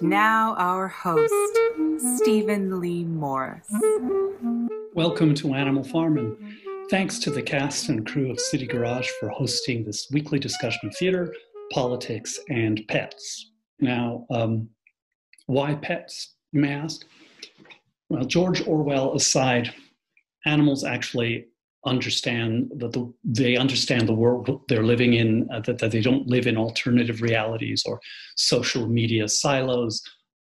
And now, our host, Steven Leigh Morris. Welcome to Animal Farm, and thanks to the cast and crew of City Garage for hosting this weekly discussion of theater, politics, and pets. Now, um, why pets, you may ask? Well, George Orwell aside, animals actually understand that the, they understand the world they're living in, uh, that, that they don't live in alternative realities or social media silos.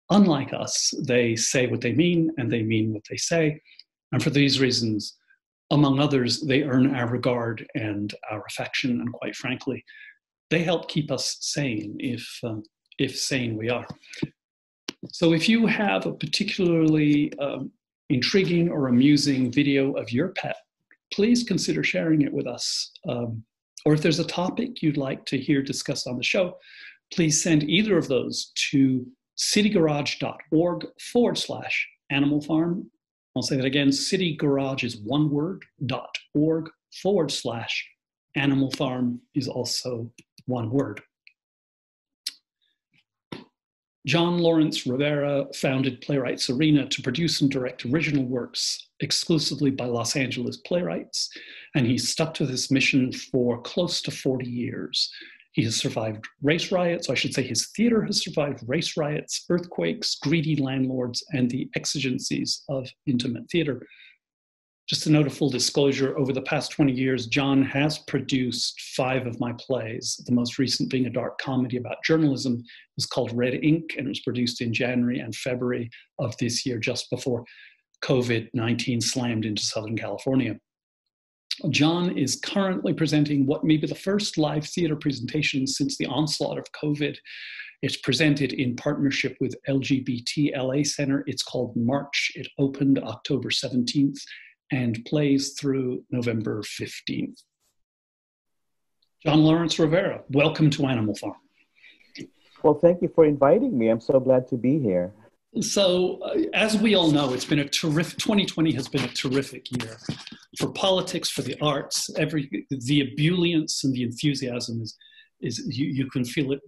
Unlike us, they say what they mean and they mean what they say. And for these reasons, among others, they earn our regard and our affection. And quite frankly, they help keep us sane if, um, if sane we are. So if you have a particularly um, intriguing or amusing video of your pet please consider sharing it with us. Um, or if there's a topic you'd like to hear discussed on the show, please send either of those to citygarage.org forward slash animal farm. I'll say that again City Garage is one word, dot org forward slash animal farm is also one word. Jon Lawrence Rivera founded Playwrights Arena to produce and direct original works exclusively by Los Angeles playwrights, and he stuck to this mission for close to 40 years. He has survived race riots, I should say his theater has survived race riots, earthquakes, greedy landlords, and the exigencies of intimate theater. Just a note of full disclosure, over the past 20 years, Jon has produced five of my plays. The most recent being a dark comedy about journalism is called Red Ink, and it was produced in January and February of this year, just before COVID 19 slammed into Southern California. John is currently presenting what may be the first live theater presentation since the onslaught of COVID. It's presented in partnership with LGBT LA Center. It's called March. It opened October 17th and plays through November 15th. Jon Lawrence Rivera, welcome to Animal Farm. Well, thank you for inviting me. I'm so glad to be here. So, uh, as we all know, it's been a terrific. 2020 has been a terrific year for politics, for the arts. Every the ebullience and the enthusiasm is is you, you can feel it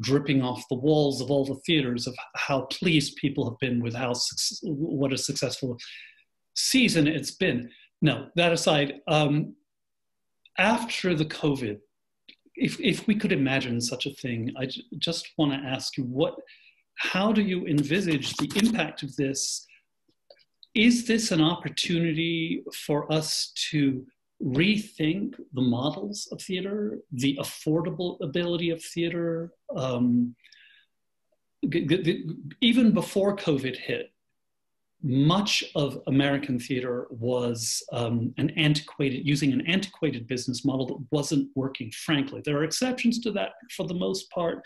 dripping off the walls of all the theaters of how pleased people have been with how what a successful season it's been. No, that aside, um, after the COVID, if, if we could imagine such a thing, I j- just want to ask you what, how do you envisage the impact of this? Is this an opportunity for us to rethink the models of theater, the affordable ability of theater? Um, g- g- even before COVID hit, much of American theater was um, an antiquated, using an antiquated business model that wasn't working, frankly. There are exceptions to that. For the most part,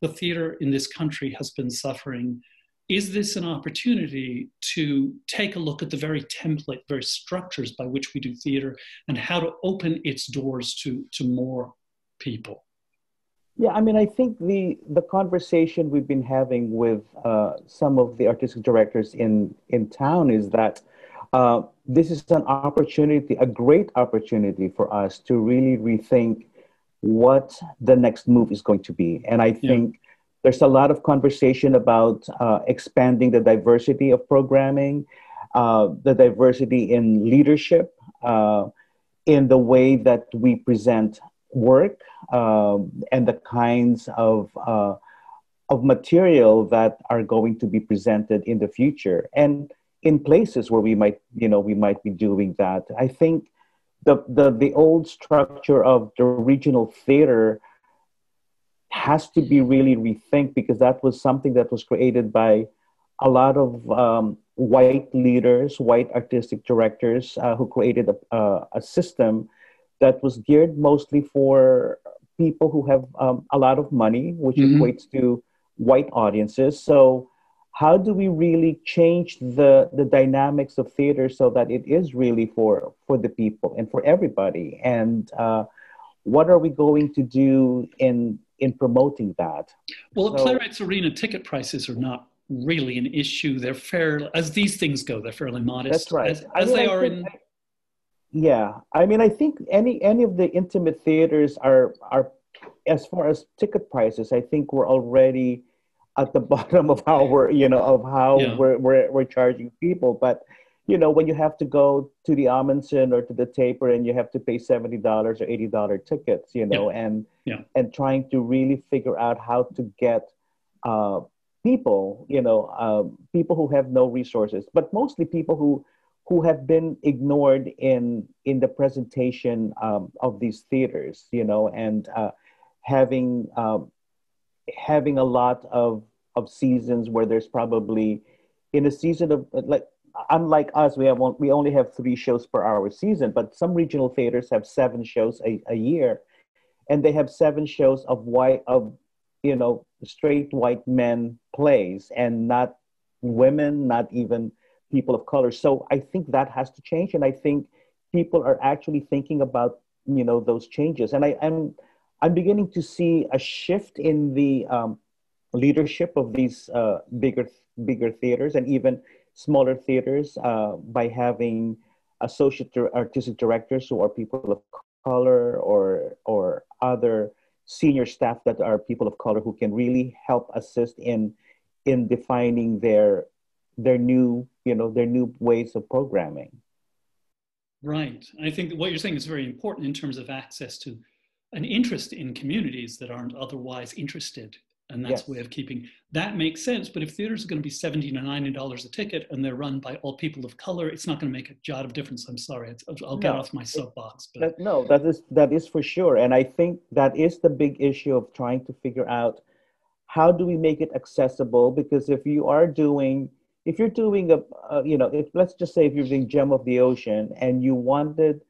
the theater in this country has been suffering. Is this an opportunity to take a look at the very template, very structures by which we do theater and how to open its doors to, to more people? Yeah, I mean, I think the the conversation we've been having with uh, some of the artistic directors in in town is that uh, this is an opportunity, a great opportunity for us to really rethink what the next move is going to be. And I think yeah. there's a lot of conversation about uh, expanding the diversity of programming, uh, the diversity in leadership, uh, in the way that we present work um, and the kinds of uh, of material that are going to be presented in the future. And in places where we might you know we might be doing that i think the the, the old structure of the regional theater has to be really rethink because that was something that was created by a lot of um, white leaders white artistic directors uh, who created a, a system that was geared mostly for people who have um, a lot of money, which mm-hmm. equates to white audiences. So, how do we really change the the dynamics of theater so that it is really for for the people and for everybody? And uh, what are we going to do in in promoting that? Well, so, Playwrights Arena ticket prices are not really an issue. They're fair as these things go. They're fairly modest. That's right. As, as mean, they I are in. I, yeah, I mean, I think any any of the intimate theaters are are as far as ticket prices. I think we're already at the bottom of how we're you know of how Yeah. we're, we're we're charging people but you know when you have to go to the Ahmanson or to the taper and you have to pay $70 or $80 tickets you know and Yeah. and trying to really figure out how to get uh, people you know um, people who have no resources but mostly people who who have been ignored in in the presentation um, of these theaters you know and uh, having um, having a lot of of seasons where there's probably in a season of like unlike us we have one, we only have three shows per hour season but some regional theaters have seven shows a, a year. And they have seven shows of white of you know straight white men plays and not women not even people of color. So i think that has to change and i think people are actually thinking about you know those changes. And i am i'm beginning to see a shift in the um, leadership of these uh, bigger bigger theaters and even smaller theaters uh, by having associate artistic directors who are people of color or or other senior staff that are people of color who can really help assist in in defining their their new you know their new ways of programming Right. I think what you're saying is very important in terms of access to an interest in communities that aren't otherwise interested. And that's Yes. a way of keeping that makes sense. But if theaters are going to be 70 to 90 dollars a ticket and they're run by all people of color, it's not going to make a jot of difference. I'm sorry. It's, I'll get No. off my soapbox. But That, no, that is that is for sure, and I think that is the big issue of trying to figure out how do we make it accessible. Because if you are doing, if you're doing a, a you know, if let's just say if you're doing Gem of the Ocean and you wanted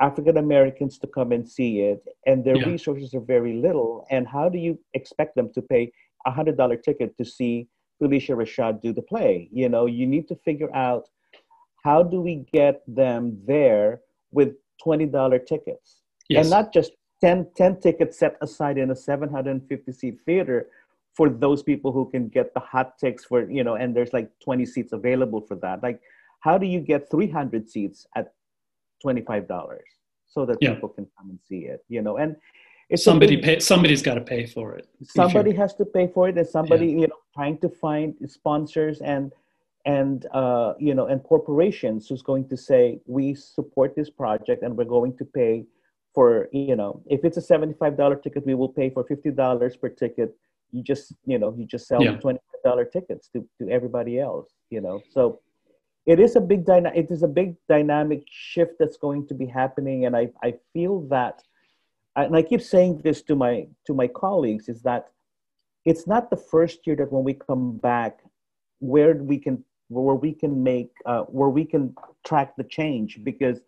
African Americans to come and see it, and their Yeah. resources are very little, and how do you expect them to pay a hundred dollar ticket to see Phylicia Rashad do the play? You know, you need to figure out how do we get them there with $20 tickets yes. and not just 10, 10 tickets set aside in a 750 seat theater for those people who can get the hot ticks for you know and there's like 20 seats available for that like how do you get 300 seats at $25 so that Yeah. people can come and see it you know and it's somebody pay, somebody's got to pay for it. Somebody has to pay for it and somebody you know trying to find sponsors and and uh, you know and corporations who's going to say we support this project and we're going to pay for you know if it's a $75 ticket we will pay for $50 per ticket you just you know you just sell Yeah. $25 tickets to, to everybody else you know so it is a big dyna- it is a big dynamic shift that's going to be happening and i, I feel that and I keep saying this to my to my colleagues is that it's not the first year that when we come back where we can where we can make uh, where we can track the change because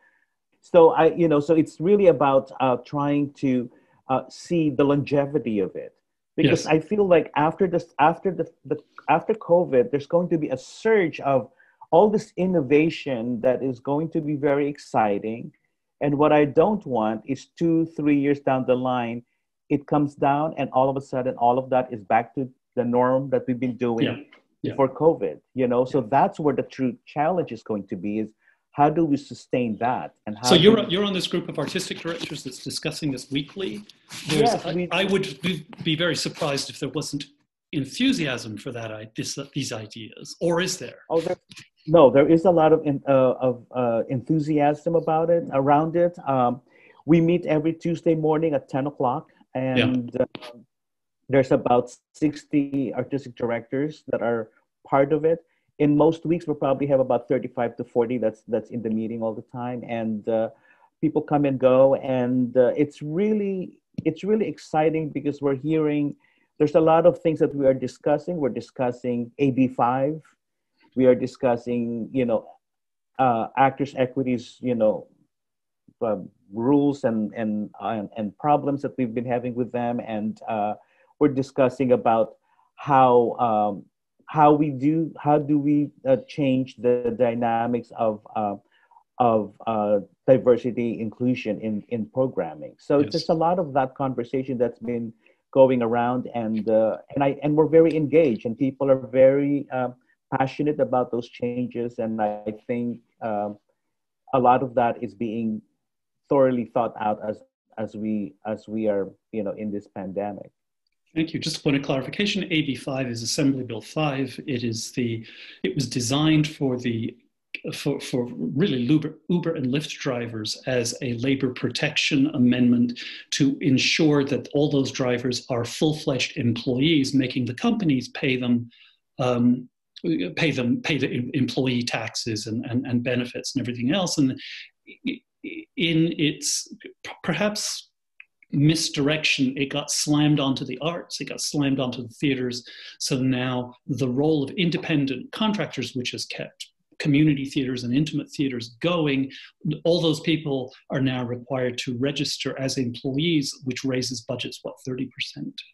so I you know so it's really about uh, trying to uh, see the longevity of it because Yes. I feel like after this after the, the after COVID there's going to be a surge of all this innovation that is going to be very exciting and what I don't want is two, three years down the line, it comes down and all of a sudden all of that is back to the norm that we've been doing Yeah, yeah. before COVID. You know, so that's where the true challenge is going to be is how do we sustain that? And how So you're we- you're on this group of artistic directors that's discussing this weekly. Yes, I, we- I would be, very surprised if there wasn't enthusiasm for that this, these ideas, or is there? Oh, there, no, there is a lot of in, uh, of uh, enthusiasm about it around it. Um, we meet every Tuesday morning at ten o'clock, and uh, there's about sixty artistic directors that are part of it. In most weeks, we'll probably have about thirty-five to forty that's that's in the meeting all the time, and uh, people come and go, and uh, it's really it's really exciting because we're hearing. There's a lot of things that we are discussing. We're discussing AB five we are discussing you know uh, actors equities you know uh, rules and, and and and problems that we've been having with them and uh, we're discussing about how um, how we do how do we uh, change the dynamics of uh, of uh, diversity inclusion in in programming so Yes. just a lot of that conversation that's been going around and uh, and I and we're very engaged and people are very um, passionate about those changes, and I think um, a lot of that is being thoroughly thought out as as we as we are you know in this pandemic. Thank you. Just a point of clarification, AB5 is Assembly Bill 5. It is the, it was designed for the, for, for really Uber, Uber and Lyft drivers as a labor protection amendment to ensure that all those drivers are full-fledged employees, making the companies pay them um, pay them pay the employee taxes and, and, and benefits and everything else and in its perhaps misdirection, it got slammed onto the arts, it got slammed onto the theaters. So now the role of independent contractors, which has kept community theaters and intimate theaters going, all those people are now required to register as employees, which raises budgets, what, 30%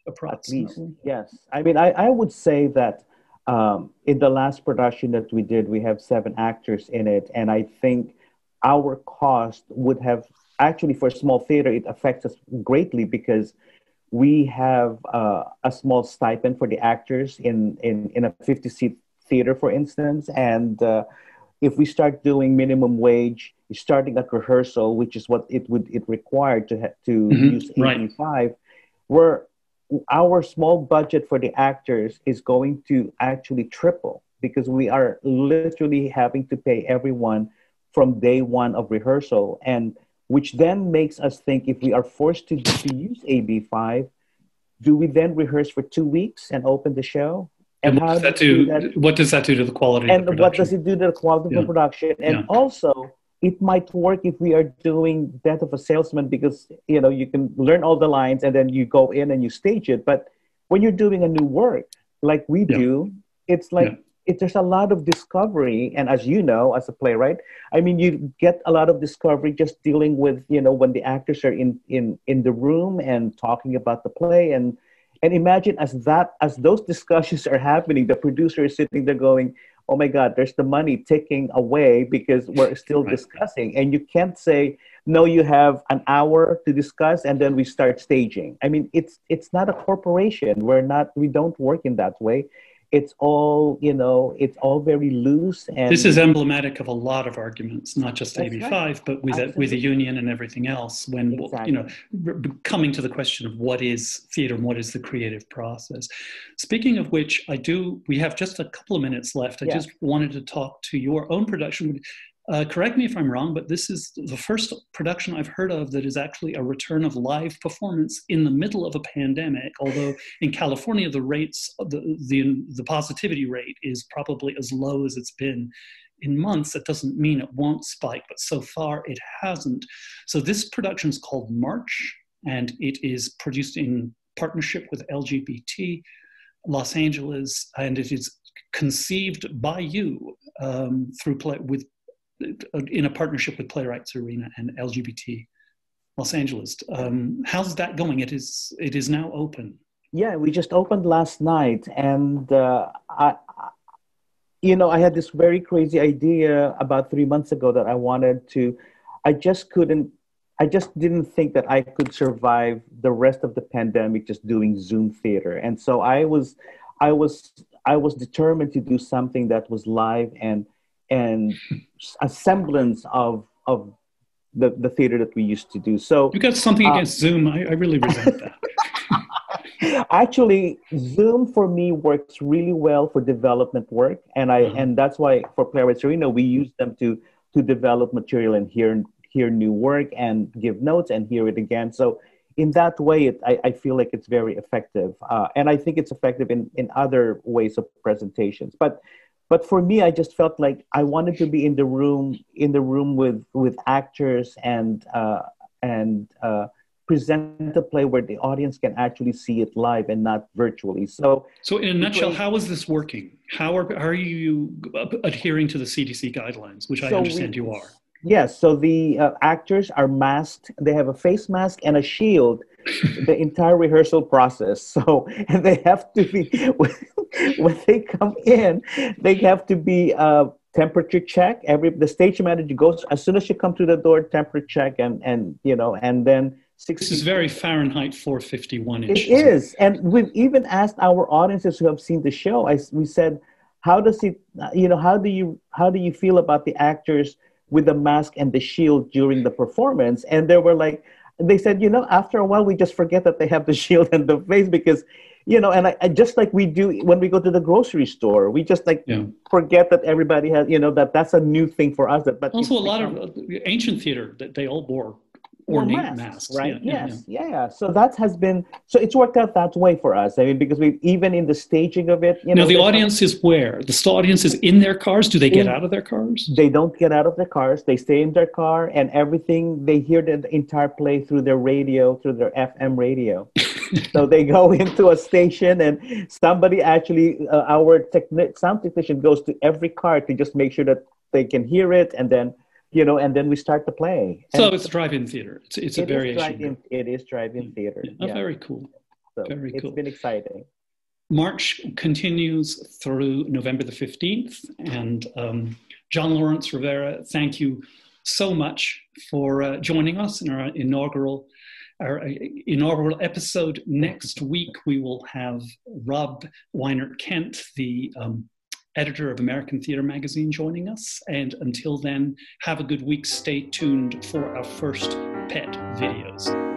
approximately? Yes. I mean, I, I would say that um, in the last production that we did, we have seven actors in it. And I think our cost would have actually for a small theater it affects us greatly because we have uh, a small stipend for the actors in, in, in a 50 seat theater for instance and uh, if we start doing minimum wage starting at rehearsal which is what it would it required to ha- to mm-hmm. use AB5 right. where our small budget for the actors is going to actually triple because we are literally having to pay everyone from day one of rehearsal and which then makes us think if we are forced to, to use AB5, do we then rehearse for two weeks and open the show? And, and what, does that do, that, what does that do to the quality and what does it do to the quality yeah. of the production? And yeah. also, it might work if we are doing Death of a Salesman because you know you can learn all the lines and then you go in and you stage it. But when you're doing a new work like we yeah. do, it's like it, there's a lot of discovery and as you know as a playwright i mean you get a lot of discovery just dealing with you know when the actors are in in in the room and talking about the play. And and imagine as that as those discussions are happening the producer is sitting there going oh my god there's the money ticking away because we're still right. discussing. And you can't say no you have an hour to discuss and then we start staging. I mean it's it's not a corporation. We're not we don't work in that way it's all you know it's all very loose and this is emblematic of a lot of arguments not just ab5 right. but with a, with a union and everything else when exactly. you know coming to the question of what is theater and what is the creative process speaking of which i do we have just a couple of minutes left i yeah. just wanted to talk to your own production uh, correct me if I'm wrong, but this is the first production I've heard of that is actually a return of live performance in the middle of a pandemic. Although in California, the rates, the, the, the positivity rate is probably as low as it's been in months. That doesn't mean it won't spike, but so far it hasn't. So this production is called March, and it is produced in partnership with LGBT Los Angeles, and it is conceived by you um, through play with in a partnership with Playwrights Arena and LGBT Los Angeles. Um, how's that going? It is it is now open. Yeah, we just opened last night, and uh, I, you know, I had this very crazy idea about three months ago that I wanted to. I just couldn't. I just didn't think that I could survive the rest of the pandemic just doing Zoom theater, and so I was, I was, I was determined to do something that was live and and a semblance of of the, the theater that we used to do. So you got something uh, against Zoom. I, I really resent that. Actually, Zoom for me works really well for development work, and I uh-huh. and that's why for Playwrights Arena we use them to to develop material and hear hear new work and give notes and hear it again. So in that way, it, I, I feel like it's very effective, uh, and I think it's effective in in other ways of presentations. But but for me i just felt like i wanted to be in the room in the room with with actors and uh, and uh, present a play where the audience can actually see it live and not virtually. So so in a nutshell how is this working? How are, how are you adhering to the cdc guidelines which i understand we, you are? Yes so the uh, actors are masked. They have a face mask and a shield the entire rehearsal process. So, and they have to be when they come in, they have to be uh, temperature check. Every the stage manager goes as soon as you come to the door, temperature check, and and you know, and then. 60, this is very Fahrenheit 451 It is, and we've even asked our audiences who have seen the show. I, we said, "How does it? You know, how do you how do you feel about the actors with the mask and the shield during the performance?" And they were like, they said, you know, after a while, we just forget that they have the shield and the face because, you know, and I, I just like we do when we go to the grocery store, we just like Yeah. forget that everybody has, you know, that that's a new thing for us. That, but Also, a lot become- of uh, ancient theater that they all wore wore ornate masks, right? Yeah, yeah, yes, yeah, So that has been so it's worked out that way for us. I mean, because we even in the staging of it, you Now know, the audience is where the audience is in their cars. Do they get In- out of their cars? they don't get out of their cars. They stay in their car, and everything they hear the, the entire play through their radio, through their FM radio. so they go into a station, and somebody actually, uh, our techni- sound technician goes to every car to just make sure that they can hear it, and then you know, and then we start the play. So And it's drive-in theater. It's it's a it variation. It is drive-in theater. Oh, yeah. Very cool. So very it's cool. It's been exciting. March continues through November the 15th. And um, Jon Lawrence Rivera, thank you so much for uh, joining us in our inaugural. Our uh, inaugural episode next week, we will have Rob Weinert Kendt, the um, editor of American Theatre Magazine, joining us. And until then, have a good week. Stay tuned for our first pet videos.